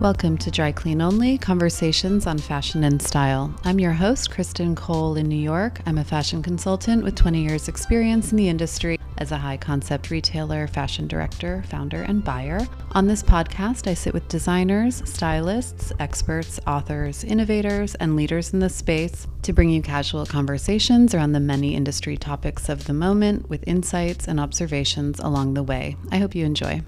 Welcome to Dry Clean Only Conversations on Fashion and Style. I'm your host, Kristen Cole in New York. I'm a fashion consultant with 20 years' experience in the industry as a high concept retailer, fashion director, founder, and buyer. On this podcast, I sit with designers, stylists, experts, authors, innovators, and leaders in the space to bring you casual conversations around the many industry topics of the moment with insights and observations along the way. I hope you enjoy.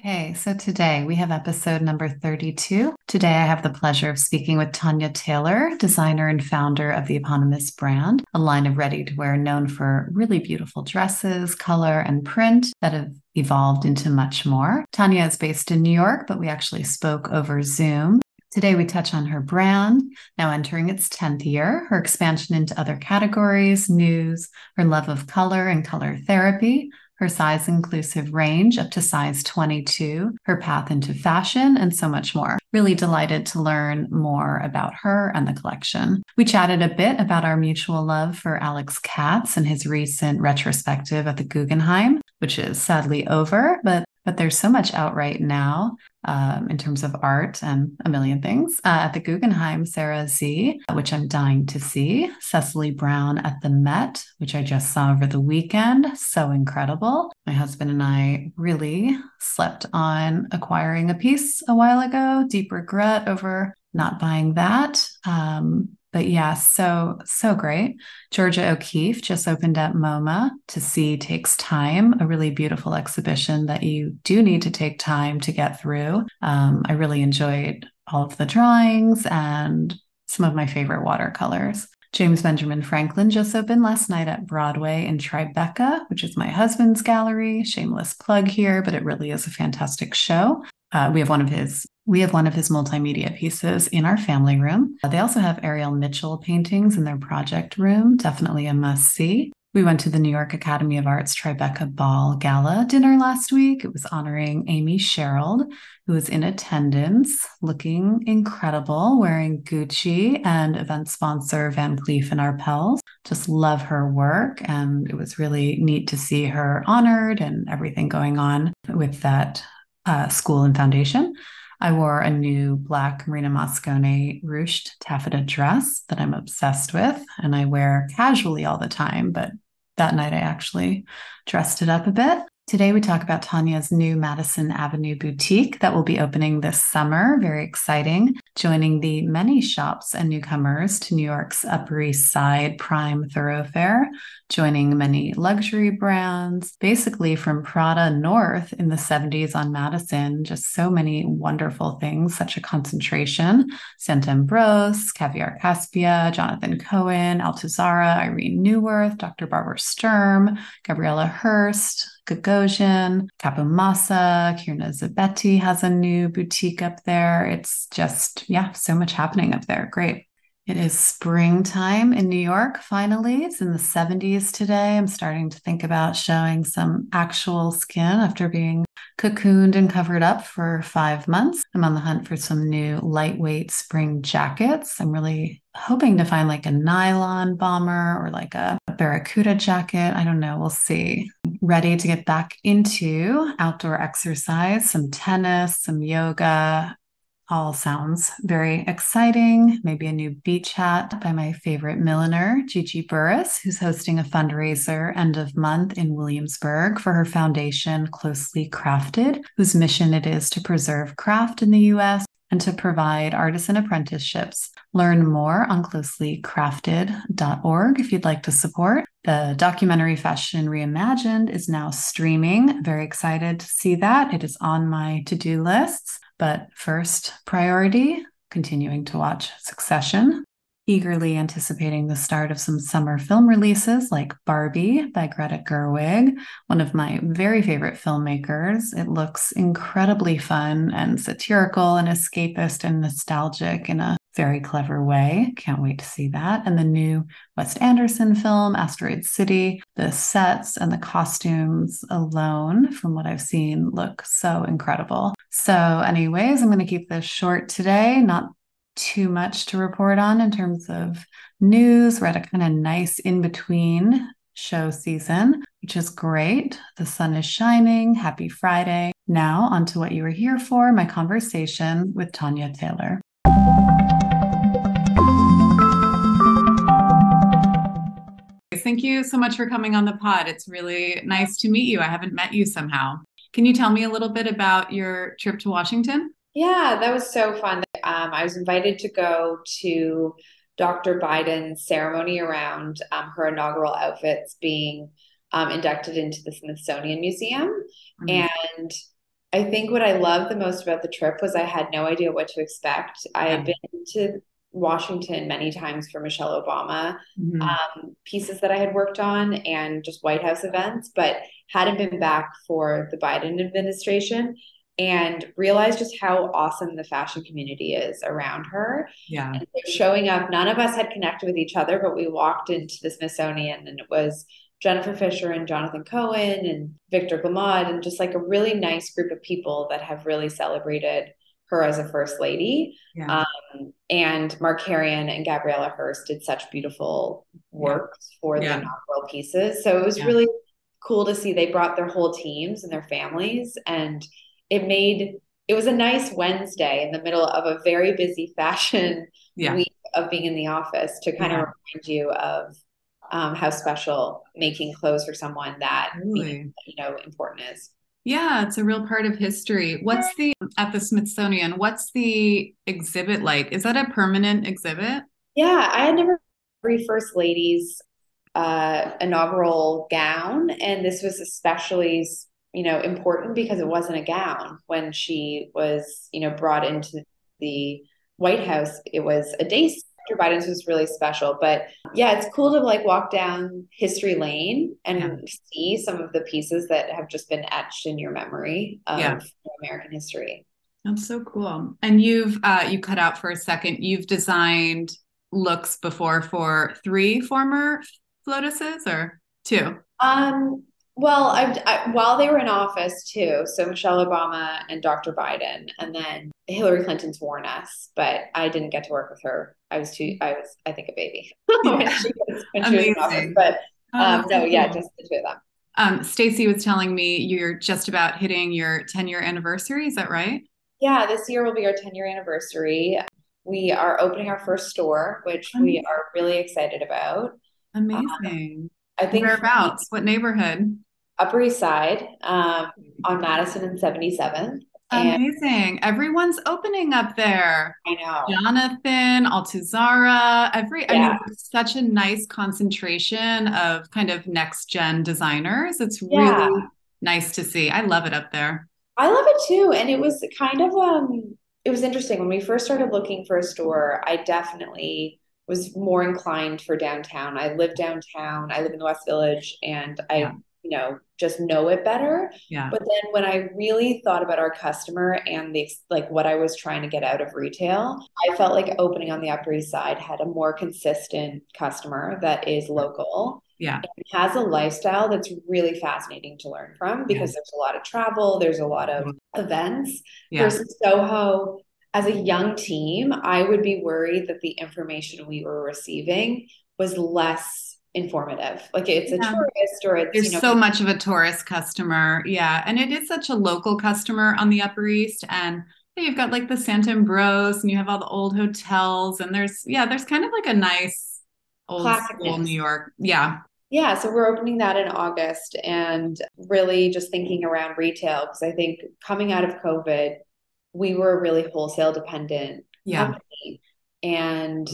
Okay, so today we have episode number 32. Today I have the pleasure of speaking with Tanya Taylor, designer and founder of the eponymous brand, a line of ready to wear known for really beautiful dresses, color, and print that have evolved into much more. Tanya is based in New York, but we actually spoke over Zoom. Today, we touch on her brand, now entering its 10th year, her expansion into other categories, news, her love of color and color therapy, her size inclusive range up to size 22, her path into fashion, and so much more. Really delighted to learn more about her and the collection. We chatted a bit about our mutual love for Alex Katz and his recent retrospective at the Guggenheim, which is sadly over, but but there's so much out right now um, in terms of art and a million things. Uh, at the Guggenheim, Sarah Sze, which I'm dying to see. Cecily Brown at the Met, which I just saw over the weekend. So incredible. My husband and I really slept on acquiring a piece a while ago. Deep regret over not buying that. Um, but yeah, so so great. Georgia O'Keeffe just opened at MoMA to see takes time, a really beautiful exhibition that you do need to take time to get through. Um, I really enjoyed all of the drawings and some of my favorite watercolors. James Benjamin Franklin just opened last night at Broadway in Tribeca, which is my husband's gallery. Shameless plug here, but it really is a fantastic show. Uh, we have one of his we have one of his multimedia pieces in our family room. They also have Ariel Mitchell paintings in their project room, definitely a must see. We went to the New York Academy of Arts Tribeca Ball Gala dinner last week. It was honoring Amy Sherald, who was in attendance, looking incredible, wearing Gucci and event sponsor Van Cleef and Arpels. Just love her work. And it was really neat to see her honored and everything going on with that uh, school and foundation. I wore a new black Marina Moscone ruched taffeta dress that I'm obsessed with, and I wear casually all the time. But that night, I actually dressed it up a bit. Today, we talk about Tanya's new Madison Avenue boutique that will be opening this summer. Very exciting. Joining the many shops and newcomers to New York's Upper East Side prime thoroughfare, joining many luxury brands, basically from Prada North in the 70s on Madison. Just so many wonderful things, such a concentration. Sant Ambroeus, Caviar Kaspia, Jonathan Cohen, Altuzarra, Irene Neuwirth, Dr. Barbara Sturm, Gabriela Hearst, Gagosian, Capomassa, Kierna Zabetti has a new boutique up there. It's just, yeah, so much happening up there. Great. It is springtime in New York, finally. It's in the 70s today. I'm starting to think about showing some actual skin after being cocooned and covered up for five months. I'm on the hunt for some new lightweight spring jackets. I'm really hoping to find like a nylon bomber or like a, a barracuda jacket. I don't know. We'll see. Ready to get back into outdoor exercise, some tennis, some yoga, all sounds very exciting. Maybe a new beach hat by my favorite milliner, Gigi Burris, who's hosting a fundraiser end of month in Williamsburg for her foundation, Closely Crafted, whose mission it is to preserve craft in the US and to provide artisan apprenticeships. Learn more on closelycrafted.org if you'd like to support. The documentary Fashion Reimagined is now streaming. Very excited to see that. It is on my to do lists. But first priority, continuing to watch Succession, eagerly anticipating the start of some summer film releases like Barbie by Greta Gerwig, one of my very favorite filmmakers. It looks incredibly fun and satirical and escapist and nostalgic in a very clever way. Can't wait to see that. And the new Wes Anderson film, Asteroid City, the sets and the costumes alone, from what I've seen, look so incredible. So, anyways, I'm going to keep this short today, not too much to report on in terms of news. We're at a kind of nice in between show season, which is great. The sun is shining. Happy Friday. Now, on to what you were here for my conversation with Tanya Taylor. Thank you so much for coming on the pod. It's really nice to meet you. I haven't met you somehow. Can you tell me a little bit about your trip to Washington? Yeah, that was so fun. Um, I was invited to go to Dr. Biden's ceremony around um, her inaugural outfits being um, inducted into the Smithsonian Museum. Mm-hmm. And I think what I loved the most about the trip was I had no idea what to expect. I had been to Washington many times for Michelle Obama mm-hmm. um, pieces that I had worked on and just White House events, but hadn't been back for the Biden administration and realized just how awesome the fashion community is around her. Yeah. And showing up, none of us had connected with each other, but we walked into the Smithsonian and it was Jennifer Fisher and Jonathan Cohen and Victor Glemaud and just like a really nice group of people that have really celebrated her as a first lady. Yeah. Um, and Markarian and Gabriela Hearst did such beautiful work yeah. for the yeah. inaugural pieces. So it was really cool to see they brought their whole teams and their families and it made it was a nice Wednesday in the middle of a very busy fashion week of being in the office to kind of remind you of um, how special making clothes for someone that really? you know important is. Yeah, it's a real part of history. What's the at the Smithsonian? What's the exhibit like? Is that a permanent exhibit? Yeah, I had never every first lady's uh, inaugural gown, and this was especially you know important because it wasn't a gown when she was you know brought into the White House. It was a day Joe Biden's was really special. But yeah, it's cool to like walk down history lane and yeah. see some of the pieces that have just been etched in your memory of yeah. American history. That's so cool. And you've uh you cut out for a second. You've designed looks before for three former FLOTUSes or two? Um well, I've, I, while they were in office too, so Michelle Obama and Dr. Biden, and then Hillary Clinton's worn us, but I didn't get to work with her. I was too, I was, I think, a baby when she was, when she was in office. But oh, um, no, yeah, just the two of them. Um, Stacy was telling me you're just about hitting your 10 year anniversary. Is that right? Yeah, this year will be our 10 year anniversary. We are opening our first store, which Amazing. we are really excited about. Amazing. Um, I think whereabouts? What neighborhood? Upper East Side um, on Madison and 77th. Amazing. Everyone's opening up there. I know. Jonathan, Altuzarra, every yeah. I mean such a nice concentration of kind of next gen designers. It's yeah. really nice to see. I love it up there. I love it too. And it was kind of um it was interesting when we first started looking for a store, I definitely was more inclined for downtown. I live downtown. I live in the West Village and I yeah you know just know it better yeah but then when i really thought about our customer and the like what i was trying to get out of retail i felt like opening on the upper east side had a more consistent customer that is local yeah has a lifestyle that's really fascinating to learn from because yeah. there's a lot of travel there's a lot of mm-hmm. events yeah. versus soho as a young team i would be worried that the information we were receiving was less informative. Like it's a yeah. tourist or it's there's you know, so much of a tourist customer. Yeah. And it is such a local customer on the Upper East. And you've got like the Sant Ambroeus and you have all the old hotels. And there's yeah, there's kind of like a nice old school New York. Yeah. Yeah, so we're opening that in August and really just thinking around retail because I think coming out of COVID, we were a really wholesale dependent yeah. company. And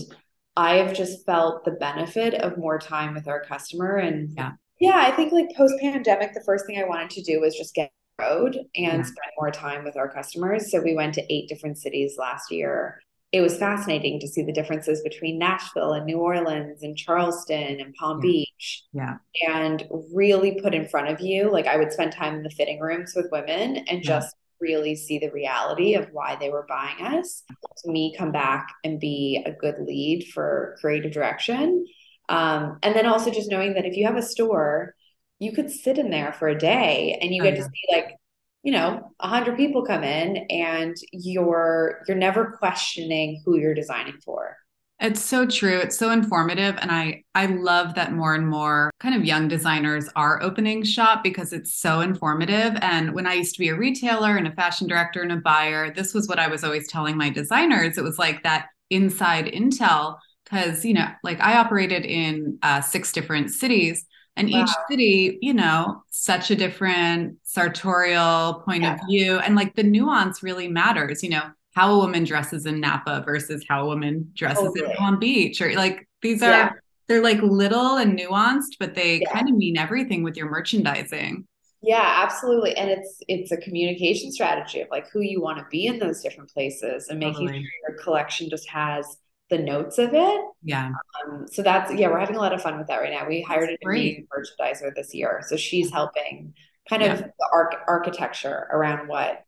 I have just felt the benefit of more time with our customer. And yeah, yeah I think like post pandemic, the first thing I wanted to do was just get road and yeah. spend more time with our customers. So we went to eight different cities last year. It was fascinating to see the differences between Nashville and New Orleans and Charleston and Palm yeah. Beach. Yeah. And really put in front of you, like I would spend time in the fitting rooms with women and yeah. just really see the reality of why they were buying us. To me come back and be a good lead for creative direction. Um, and then also just knowing that if you have a store you could sit in there for a day and you get to see like you know a hundred people come in and you're you're never questioning who you're designing for It's so true. It's so informative. And I I love that more and more kind of young designers are opening shop because it's so informative. And when I used to be a retailer and a fashion director and a buyer, this was what I was always telling my designers. It was like that inside intel. Cause, you know, like I operated in uh, six different cities and wow. each city, you know, such a different sartorial point yeah. of view. And like the nuance really matters, you know, how a woman dresses in Napa versus how a woman dresses totally. in Palm Beach, or like these are yeah. they're like little and nuanced, but they yeah. kind of mean everything with your merchandising. Yeah, absolutely. And it's it's a communication strategy of like who you want to be in those different places and making totally. sure your collection just has the notes of it. Yeah. Um, so that's yeah, we're having a lot of fun with that right now. We hired a new merchandiser this year, so she's helping kind of the arch- architecture around what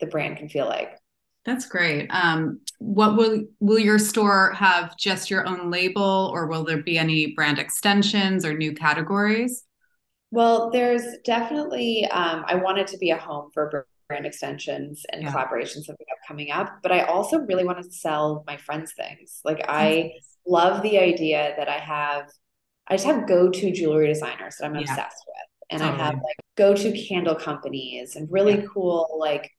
the brand can feel like. That's great. Um, what will will your store have just your own label, or will there be any brand extensions or new categories? Well, there's definitely. Um, I want it to be a home for brand extensions and yeah. collaborations that we have coming up, but I also really want to sell my friends things. Like I love the idea that I have. I just have go-to jewelry designers that I'm yeah. obsessed with, and totally. I have like go-to candle companies and really yeah. cool like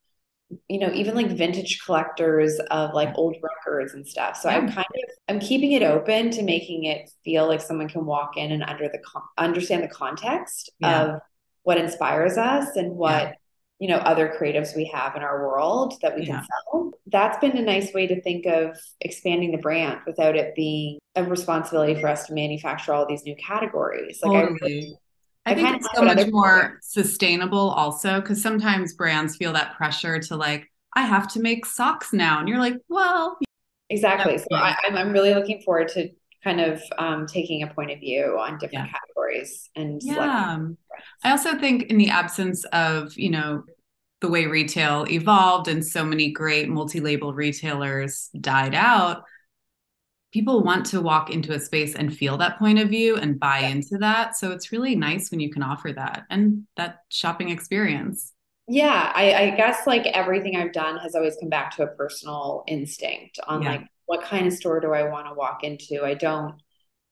you know even like vintage collectors of like old records and stuff so yeah. i'm kind of i'm keeping it open to making it feel like someone can walk in and under the con- understand the context yeah. of what inspires us and what yeah. you know other creatives we have in our world that we can sell that's been a nice way to think of expanding the brand without it being a responsibility for us to manufacture all these new categories like totally. i really I, think it's so much more sustainable also because sometimes brands feel that pressure to like, I have to make socks now. And you're like, well, exactly. So I, am really looking forward to kind of um, taking a point of view on different yeah. categories and yeah. I also think in the absence of, you know, the way retail evolved and so many great multi-label retailers died out, people want to walk into a space and feel that point of view and buy yeah. into that. So it's really nice when you can offer that and that shopping experience. Yeah, I, I guess like everything I've done has always come back to a personal instinct on yeah. like what kind of store do I want to walk into? I don't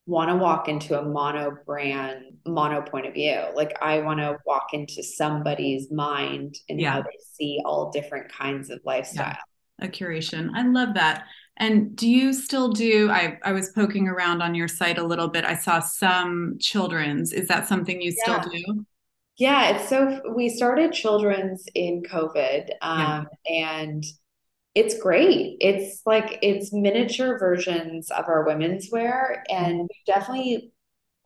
want to walk into a mono brand, mono point of view. Like I want to walk into somebody's mind and yeah. how they see all different kinds of lifestyle. Yeah. A curation. I love that. And do you still do? I, I was poking around on your site a little bit. I saw some children's. Is that something you yeah. still do? Yeah, it's so we started children's in COVID, um, yeah. and it's great. It's like it's miniature versions of our women's wear, and we definitely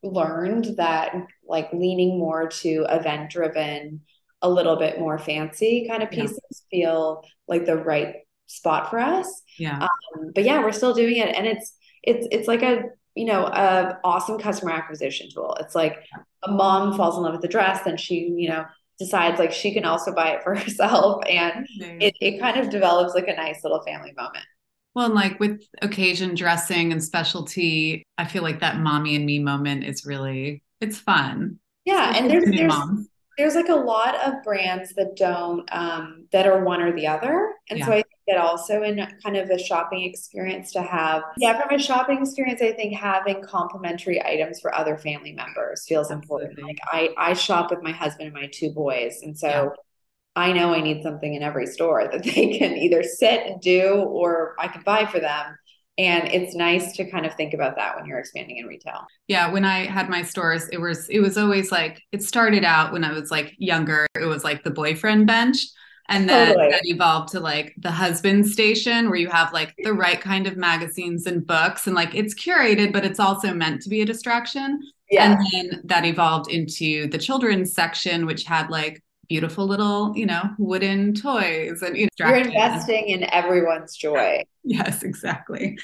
learned that like leaning more to event driven, a little bit more fancy kind of pieces yeah. feel like the right spot for us. Yeah. Um, but yeah, we're still doing it, and it's it's it's like a you know a awesome customer acquisition tool. It's like a mom falls in love with the dress, and she you know decides like she can also buy it for herself, and it it kind of develops like a nice little family moment. Well, and like with occasion dressing and specialty, I feel like that mommy and me moment is really it's fun. Yeah, and there's there's, there's like a lot of brands that don't um that are one or the other, and yeah. so I that also in kind of a shopping experience to have. Yeah, from a shopping experience, I think having complementary items for other family members feels Absolutely. important. Like I, I shop with my husband and my two boys. And so yeah. I know I need something in every store that they can either sit and do or I can buy for them. And it's nice to kind of think about that when you're expanding in retail. Yeah, when I had my stores, it was it was always like it started out when I was like younger, it was like the boyfriend bench and then totally. that evolved to like the husband station where you have like the right kind of magazines and books and like it's curated but it's also meant to be a distraction. Yeah. and then that evolved into the children's section which had like beautiful little you know wooden toys and you know, you're investing in everyone's joy. Yes exactly.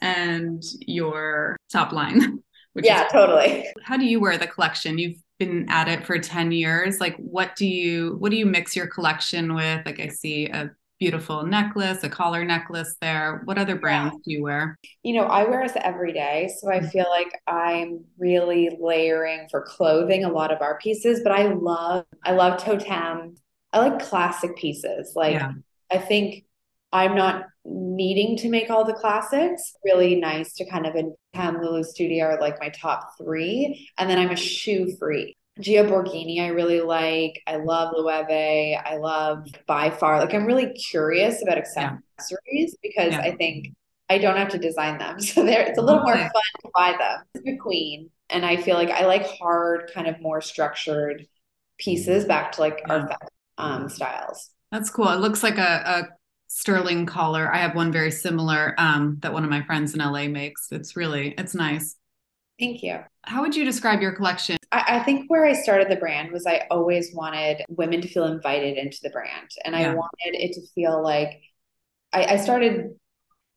And your top line yeah is- totally. How do you wear the collection? You've been at it for 10 years like what do you what do you mix your collection with? Like i see a beautiful necklace a collar necklace there. What other brands do you wear? You know i wear this every day so i mm-hmm. feel like i'm really layering for clothing a lot of our pieces but i love i love Toteme. I like classic pieces like yeah. i think I'm not needing to make all the classics. Really nice to kind of in Lulu Studio are like my top three. And then I'm a shoe freak. Gia Borghini, I really like. I love Loewe. I love by far. Like I'm really curious about accessories yeah. because yeah. I think I don't have to design them. So there it's a little more fun to buy them. It's queen. And I feel like I like hard, kind of more structured pieces back to like yeah. our um, styles. That's cool. It looks like a, a sterling collar. I have one very similar um, that one of my friends in LA makes. It's really, it's nice. Thank you. How would you describe your collection? I, I, think where I started the brand was I always wanted women to feel invited into the brand. And I wanted it to feel like I, I started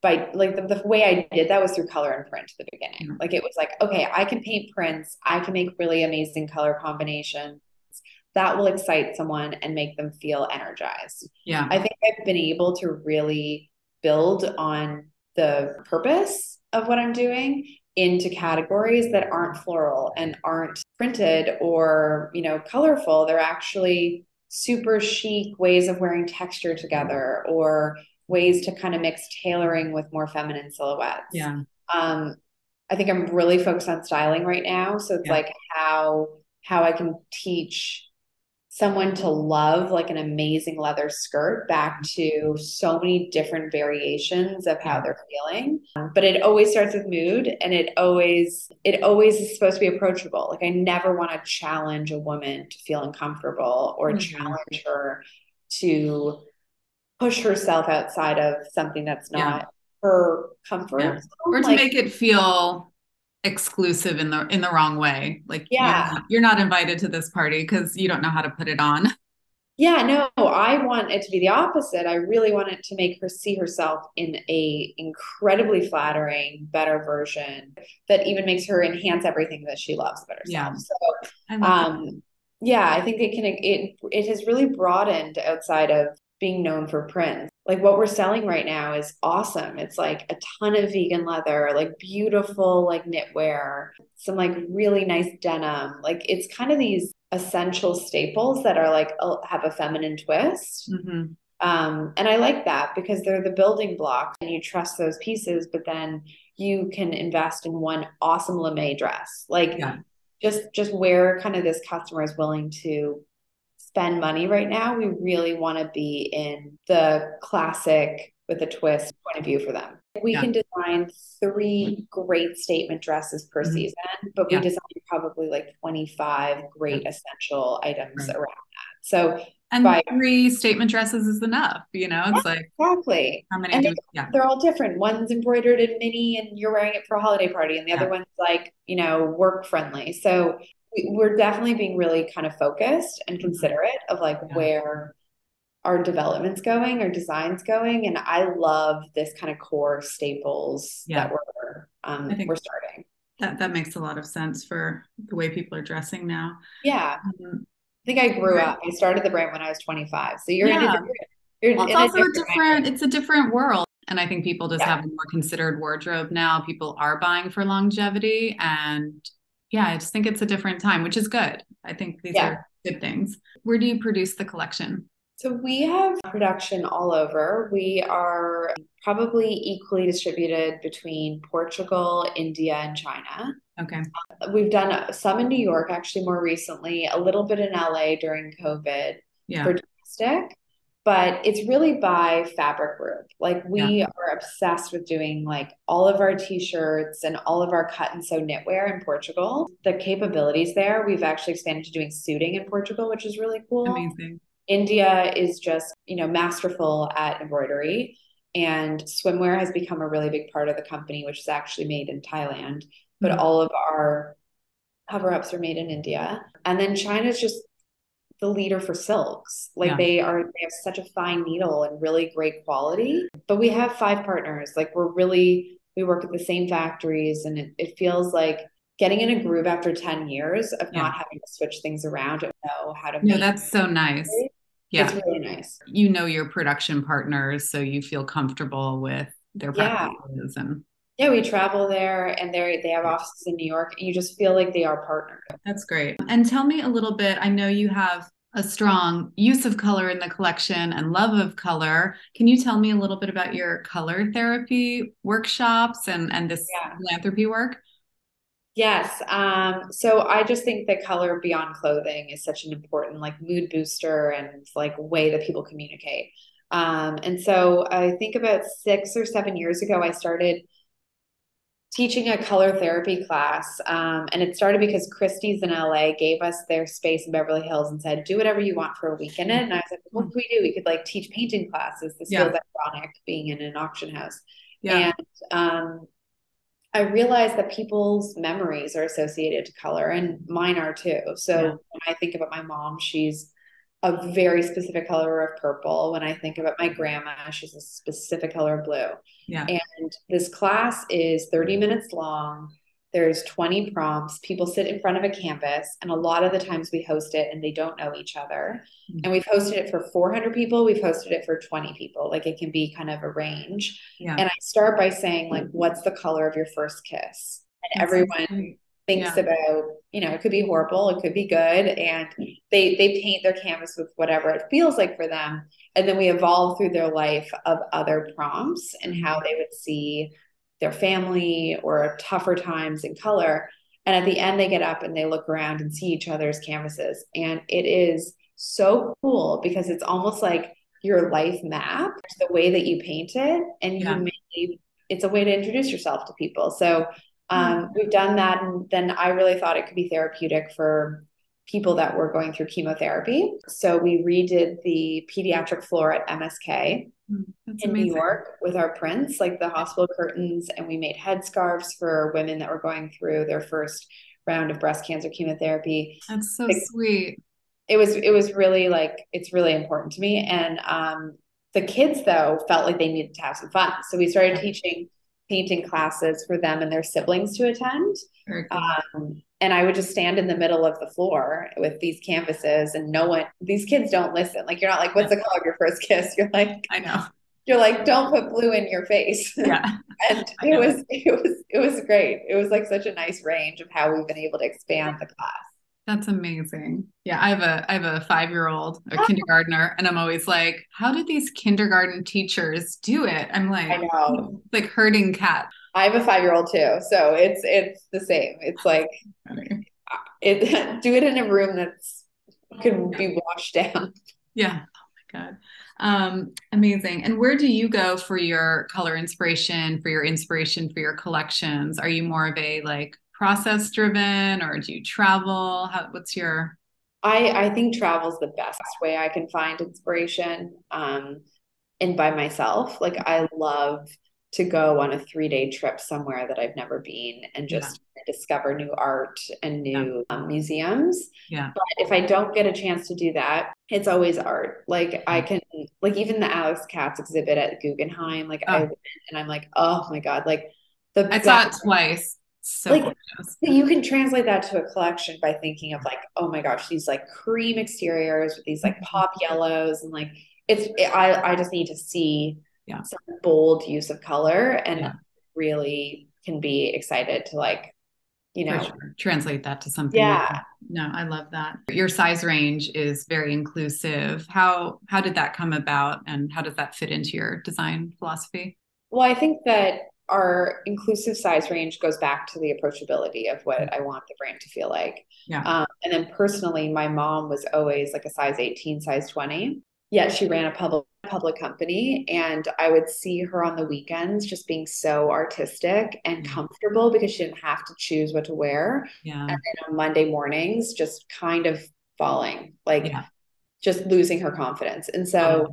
by like the, the, way I did that was through color and print at the beginning. Like it was like, okay, I can paint prints, I can make really amazing color combinations. That will excite someone and make them feel energized. Yeah. I think I've been able to really build on the purpose of what I'm doing into categories that aren't floral and aren't printed or, you know, colorful. They're actually super chic ways of wearing texture together or ways to kind of mix tailoring with more feminine silhouettes. Yeah. Um, I think I'm really focused on styling right now. So it's yeah. like how how I can teach someone to love like an amazing leather skirt back to so many different variations of how they're feeling but it always starts with mood and it always it always is supposed to be approachable like i never want to challenge a woman to feel uncomfortable or mm-hmm. challenge her to push herself outside of something that's not yeah. her comfort yeah. or to like, make it feel exclusive in the in the wrong way. Like yeah. you're not, you're not invited to this party because you don't know how to put it on. Yeah no i want it to be the opposite. I really want it to make her see herself in a incredibly flattering better version that even makes her enhance everything that she loves about herself. Yeah. so um yeah i think it can it it has really broadened outside of being known for prints. Like what we're selling right now is awesome. It's like a ton of vegan leather, like beautiful like knitwear, some like really nice denim. Like it's kind of these essential staples that are like have a feminine twist. Mm-hmm. Um, and I like that because they're the building blocks and you trust those pieces, but then you can invest in one awesome lame dress. Like yeah. just just where kind of this customer is willing to spend money right now, we really want to be in the classic with a twist point of view for them. We yeah. can design three great statement dresses per mm-hmm. season, but we yeah. design probably like 25 great essential items right. around that. So and by, three statement dresses is enough, you know. It's yeah, like exactly how many? And do, they, yeah, they're all different. One's embroidered in mini, and you're wearing it for a holiday party, and the yeah. other one's like you know work friendly. So we're definitely being really kind of focused and mm-hmm. considerate of like yeah. where our development's going, our design's going, and I love this kind of core staples yeah. that we're um, we're starting. That that makes a lot of sense for the way people are dressing now. Yeah, um, I think I grew up. I started the brand when I was 25, so you're yeah. in a different. You're well, it's also a different. Different it's a different world. And I think people just yeah. have a more considered wardrobe now. People are buying for longevity and yeah, I just think it's a different time, which is good. I think these yeah. are good things. Where do you produce the collection? So we have production all over. We are probably equally distributed between Portugal, India, and China. Okay. we've done some in New York, actually, more recently, a little bit in LA during COVID yeah. for domestic but it's really by fabric group. Like we yeah. are obsessed with doing like all of our t-shirts and all of our cut and sew knitwear in Portugal. The capabilities there, we've actually expanded to doing suiting in Portugal, which is really cool. Amazing. India is just, you know, masterful at embroidery and swimwear has become a really big part of the company, which is actually made in Thailand, but mm-hmm. all of our cover ups are made in India. And then China's just the leader for silks. Like yeah. they are, they have such a fine needle and really great quality. But we have five partners. Like we're really, we work at the same factories and it, it feels like getting in a groove after 10 years of yeah. not having to switch things around and know how to No, that's so nice. Yeah. It's really nice. You know your production partners, so you feel comfortable with their practices yeah. and yeah, we travel there and they they have offices in New York and you just feel like they are partners. That's great. And tell me a little bit, I know you have a strong use of color in the collection and love of color. Can you tell me a little bit about your color therapy workshops and, and this yeah. philanthropy work? Yes. Um, so I just think that color beyond clothing is such an important like mood booster and like way that people communicate. Um, and so I think about six or seven years ago, I started teaching a color therapy class. Um, and it started because Christie's in LA gave us their space in Beverly Hills and said, do whatever you want for a week in it. And I was like, what could we do? We could like teach painting classes. This yeah. feels ironic being in an auction house. Yeah. And um, I realized that people's memories are associated to color and mine are too. So yeah. when I think about my mom, she's a very specific color of purple. When I think about my grandma, she's a specific color of blue. Yeah. And this class is 30 minutes long. There's 20 prompts. People sit in front of a campus, and a lot of the times we host it and they don't know each other. Mm-hmm. And we've hosted it for 400 people. We've hosted it for 20 people. Like it can be kind of a range. Yeah. And I start by saying, like, what's the color of your first kiss? And That's everyone thinks yeah. about you know it could be horrible it could be good and they they paint their canvas with whatever it feels like for them and then we evolve through their life of other prompts and how they would see their family or tougher times in color and at the end they get up and they look around and see each other's canvases and it is so cool because it's almost like your life map the way that you paint it and yeah. you may it's a way to introduce yourself to people so um, we've done that, and then I really thought it could be therapeutic for people that were going through chemotherapy. So we redid the pediatric floor at MSK mm, That's in amazing. New York with our prints, like the hospital curtains, and we made headscarves for women that were going through their first round of breast cancer chemotherapy. That's so sweet. It was it was really like it's really important to me. And um, the kids though felt like they needed to have some fun. So we started teaching painting classes for them and their siblings to attend. Um, and I would just stand in the middle of the floor with these canvases, and no one, these kids don't listen. Like, you're not like, what's the color of your first kiss? You're like, I know. You're like, don't put blue in your face. Yeah. and it was, it was, it was great. It was like such a nice range of how we've been able to expand the class. That's amazing. Yeah, I have a I have a five year old, a oh. kindergartner, and I'm always like, how did these kindergarten teachers do it? I'm like, I know, like herding cats. I have a five year old too, so it's it's the same. It's like it do it in a room that's can be washed down. Yeah. Oh my god. Um, amazing. And where do you go for your color inspiration, for your inspiration for your collections? Are you more of a like process driven or do you travel? How, what's your? I, I think travel is the best way I can find inspiration. Um, and by myself, like I love to go on a three day trip somewhere that I've never been and just yeah. discover new art and new yeah. um, museums. Yeah. But if I don't get a chance to do that, it's always art. Like I can, like even the Alex Katz exhibit at Guggenheim, like oh. I went and I'm like, oh my God, like the I saw it twice so like you can translate that to a collection by thinking of like oh my gosh these like cream exteriors with these like mm-hmm. pop yellows and like it's it, i i just need to see yeah. some bold use of color and yeah. really can be excited to like you know sure. translate that to something yeah no i love that your size range is very inclusive how how did that come about and how does that fit into your design philosophy well i think that our inclusive size range goes back to the approachability of what I want the brand to feel like. Yeah. Um, and then personally, my mom was always like a size 18, size 20. Yet she ran a public public company and I would see her on the weekends just being so artistic and comfortable because she didn't have to choose what to wear. Yeah. And then on Monday mornings, just kind of falling, like yeah. just losing her confidence. And so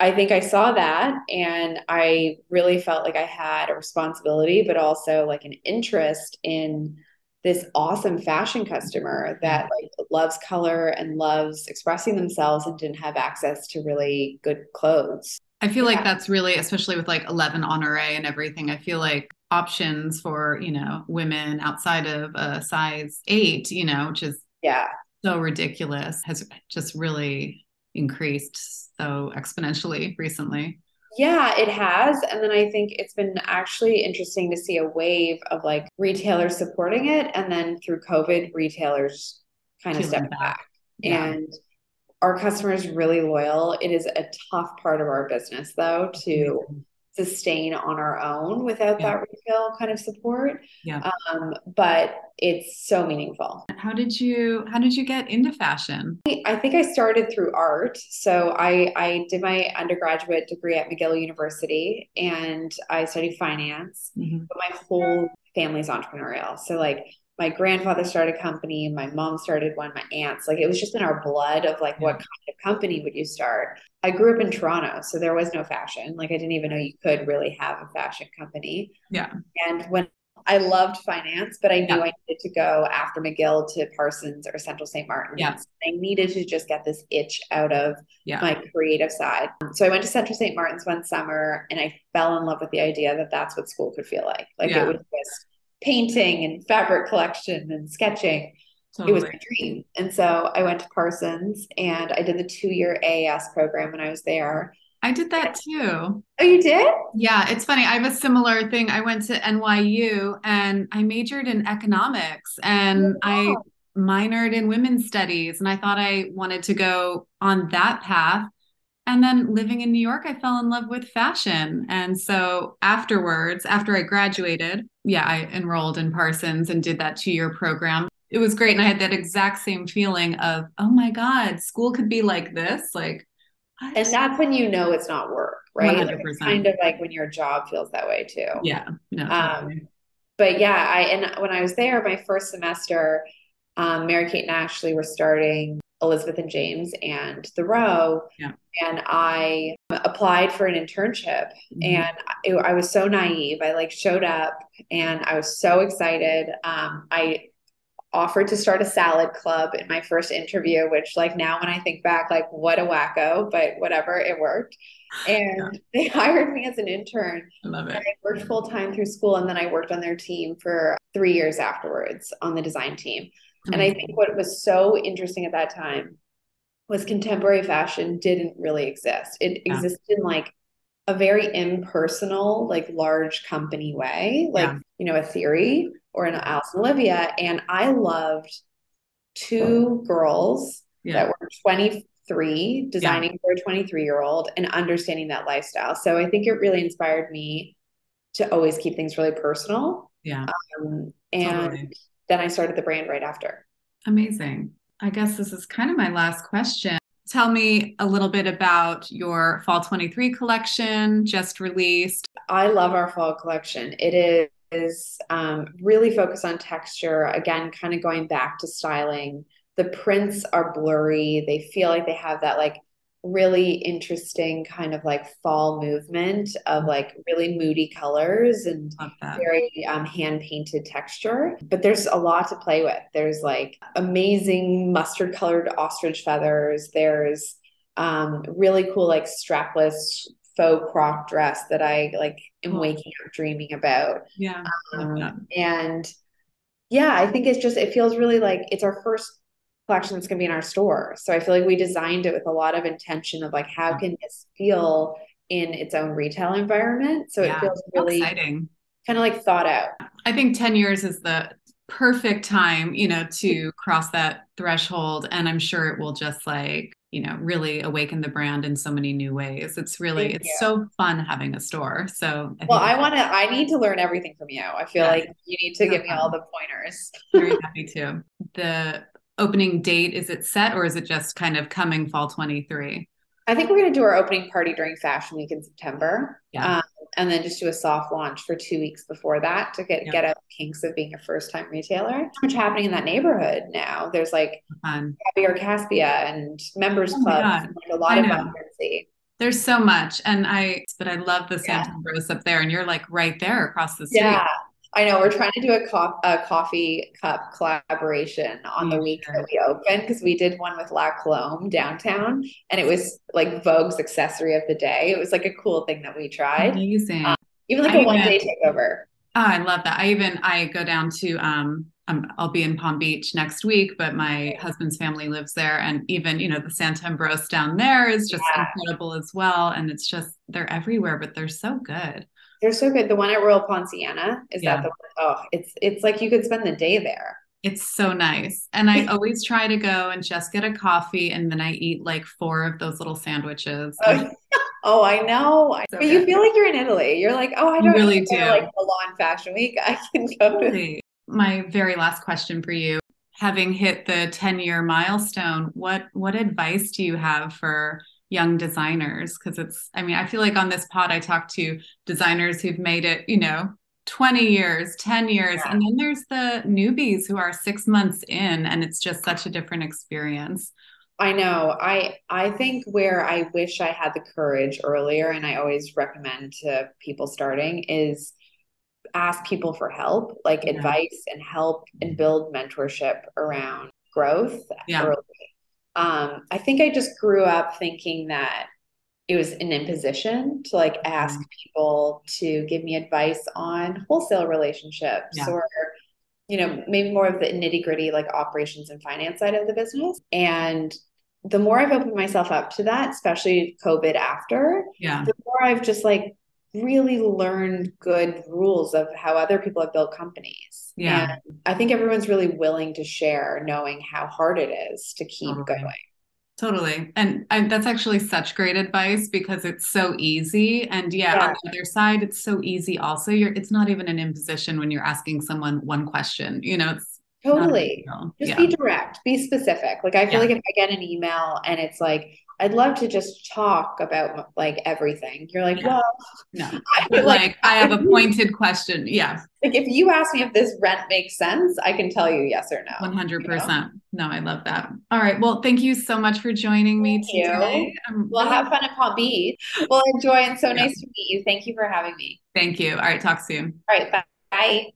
I think I saw that and I really felt like I had a responsibility, but also like an interest in this awesome fashion customer that mm-hmm. like loves color and loves expressing themselves and didn't have access to really good clothes. I feel yeah. like that's really, especially with like 11 Honore and everything, I feel like options for, you know, women outside of a size eight, you know, which is yeah so ridiculous, has just really increased so exponentially recently. Yeah, it has. And then I think it's been actually interesting to see a wave of like retailers supporting it. And then through COVID, retailers kind of stepping back. back. Yeah. And our customers really loyal. It is a tough part of our business though to sustain on our own without yeah. that retail kind of support. Yeah. Um, but it's so meaningful. How did you how did you get into fashion? I think I started through art. So I I did my undergraduate degree at McGill University and I studied finance. Mm-hmm. But my whole family's entrepreneurial. So like my grandfather started a company, my mom started one, my aunts, like it was just in our blood of like yeah. what kind of company would you start? I grew up in Toronto, so there was no fashion. Like I didn't even know you could really have a fashion company. Yeah. And when I loved finance, but I knew yeah. I needed to go after McGill to Parsons or Central St. Martin's. Yeah. I needed to just get this itch out of yeah. my creative side. So I went to Central St. Martin's one summer and I fell in love with the idea that that's what school could feel like. Like it was just painting and fabric collection and sketching. Totally. It was my dream. And so I went to Parsons and I did the two year AAS program when I was there. I did that too. Oh, you did? Yeah, it's funny. I have a similar thing. I went to NYU and I majored in economics and oh, wow. I minored in women's studies. And I thought I wanted to go on that path. And then living in New York, I fell in love with fashion. And so afterwards, after I graduated, yeah, I enrolled in Parsons and did that two year program. It was great. And I had that exact same feeling of, oh my God, school could be like this. Like, and that's when you know it's not work, right? 100%. Like kind of like when your job feels that way too. Yeah. No. Um, but yeah, I, and when I was there, my first semester, um, Mary Kate and Ashley were starting Elizabeth and James and The Row. Yeah. And I applied for an internship mm-hmm. and it, I was so naive. I like showed up and I was so excited. Um, I offered to start a salad club in my first interview, which like now when I think back, like what a wacko, but whatever, it worked. And yeah. they hired me as an intern. I love it. I worked full time through school and then I worked on their team for three years afterwards on the design team. And I think what was so interesting at that time was contemporary fashion didn't really exist. It yeah. existed in like a very impersonal, like large company way, like, yeah. you know, a theory or an Alice and Olivia. And I loved two girls yeah. that were 23 designing for a 23 year old and understanding that lifestyle. So I think it really inspired me to always keep things really personal. Yeah. Um, and totally then I started the brand right after. Amazing. I guess this is kind of my last question. Tell me a little bit about your fall 23 collection just released. I love our fall collection. It is um, really focused on texture. Again, kind of going back to styling. The prints are blurry. They feel like they have that like really interesting kind of like fall movement of like really moody colors and very um, hand painted texture. But there's a lot to play with. There's like amazing mustard colored ostrich feathers. There's um, really cool like strapless faux croc dress that I like am oh. waking up dreaming about. Yeah. Um, and yeah, I think it's just it feels really like it's our first collection that's going to be in our store. So I feel like we designed it with a lot of intention of like how can this feel in its own retail environment. So yeah, it feels really exciting, kind of like thought out. I think 10 years is the perfect time, you know, to cross that threshold. And I'm sure it will just like, you know, really awaken the brand in so many new ways. It's really, Thank it's you. so fun having a store. So, I well, I want to, I need to learn everything from you. I feel yeah. like you need to give me all the pointers. Very happy to. The opening date is it set or is it just kind of coming fall 23 i think we're going to do our opening party during fashion week in september yeah. Um, and then just do a soft launch for two weeks before that to get yeah. get out the kinks of being a first time retailer. So much happening in that neighborhood now. There's like Fun. Caviar Kaspia and members oh clubs, like a lot of vibrancy. There's so much, and I but I love the Santa yeah. up there, and you're like right there across the street. Yeah, I know we're trying to do a, co- a coffee cup collaboration on the week that we open because we did one with La Colombe downtown and it was like Vogue's accessory of the day. It was like a cool thing that we tried. Amazing. Um, even like I a one day takeover. Oh, I love that. I even I go down to um um, I'll be in Palm Beach next week, but my husband's family lives there. And even, you know, the Sant Ambroeus down there is just yeah. incredible as well. And it's just, they're everywhere, but they're so good. They're so good. The one at Royal Poinciana is yeah. that the one? Oh, it's it's like you could spend the day there. It's so nice. And I always try to go and just get a coffee and then I eat like four of those little sandwiches. Oh, oh I know. So but you feel like you're in Italy. You're like, oh, I don't really do. like Milan Fashion Week. I can go to. My very last question for you. Having hit the 10 year milestone, what what advice do you have for young designers? Because it's, I mean, I feel like on this pod I talk to designers who've made it, you know, 20 years, 10 years. Yeah. And then there's the newbies who are six months in, and it's just such a different experience. I know. I I think where I wish I had the courage earlier, and I always recommend to people starting is ask people for help, like yeah. advice and help and build mentorship around growth yeah. early. Um, I think I just grew up thinking that it was an imposition to like ask mm. people to give me advice on wholesale relationships yeah. or you know maybe more of the nitty gritty like operations and finance side of the business and the more i've opened myself up to that especially covid after yeah the more i've just like really learned good rules of how other people have built companies yeah and i think everyone's really willing to share knowing how hard it is to keep going Totally. And, and that's actually such great advice because it's so easy. And yeah, yeah, on the other side, it's so easy also. You're it's not even an imposition when you're asking someone one question. You know, it's totally just yeah. be direct, be specific. Like I feel yeah. like if I get an email and it's like, I'd love to just talk about like everything. You're like, yeah. well, no, I like, like, I have a pointed question. Yeah. Like if you ask me if this rent makes sense, I can tell you yes or no. 100%. You know? No, I love that. All right. Well, thank you so much for joining me thank today. You. We'll have fun at Palm Beach. We'll enjoy and so yeah. nice to meet you. Thank you for having me. Thank you. All right. Talk soon. All right. Bye. Bye.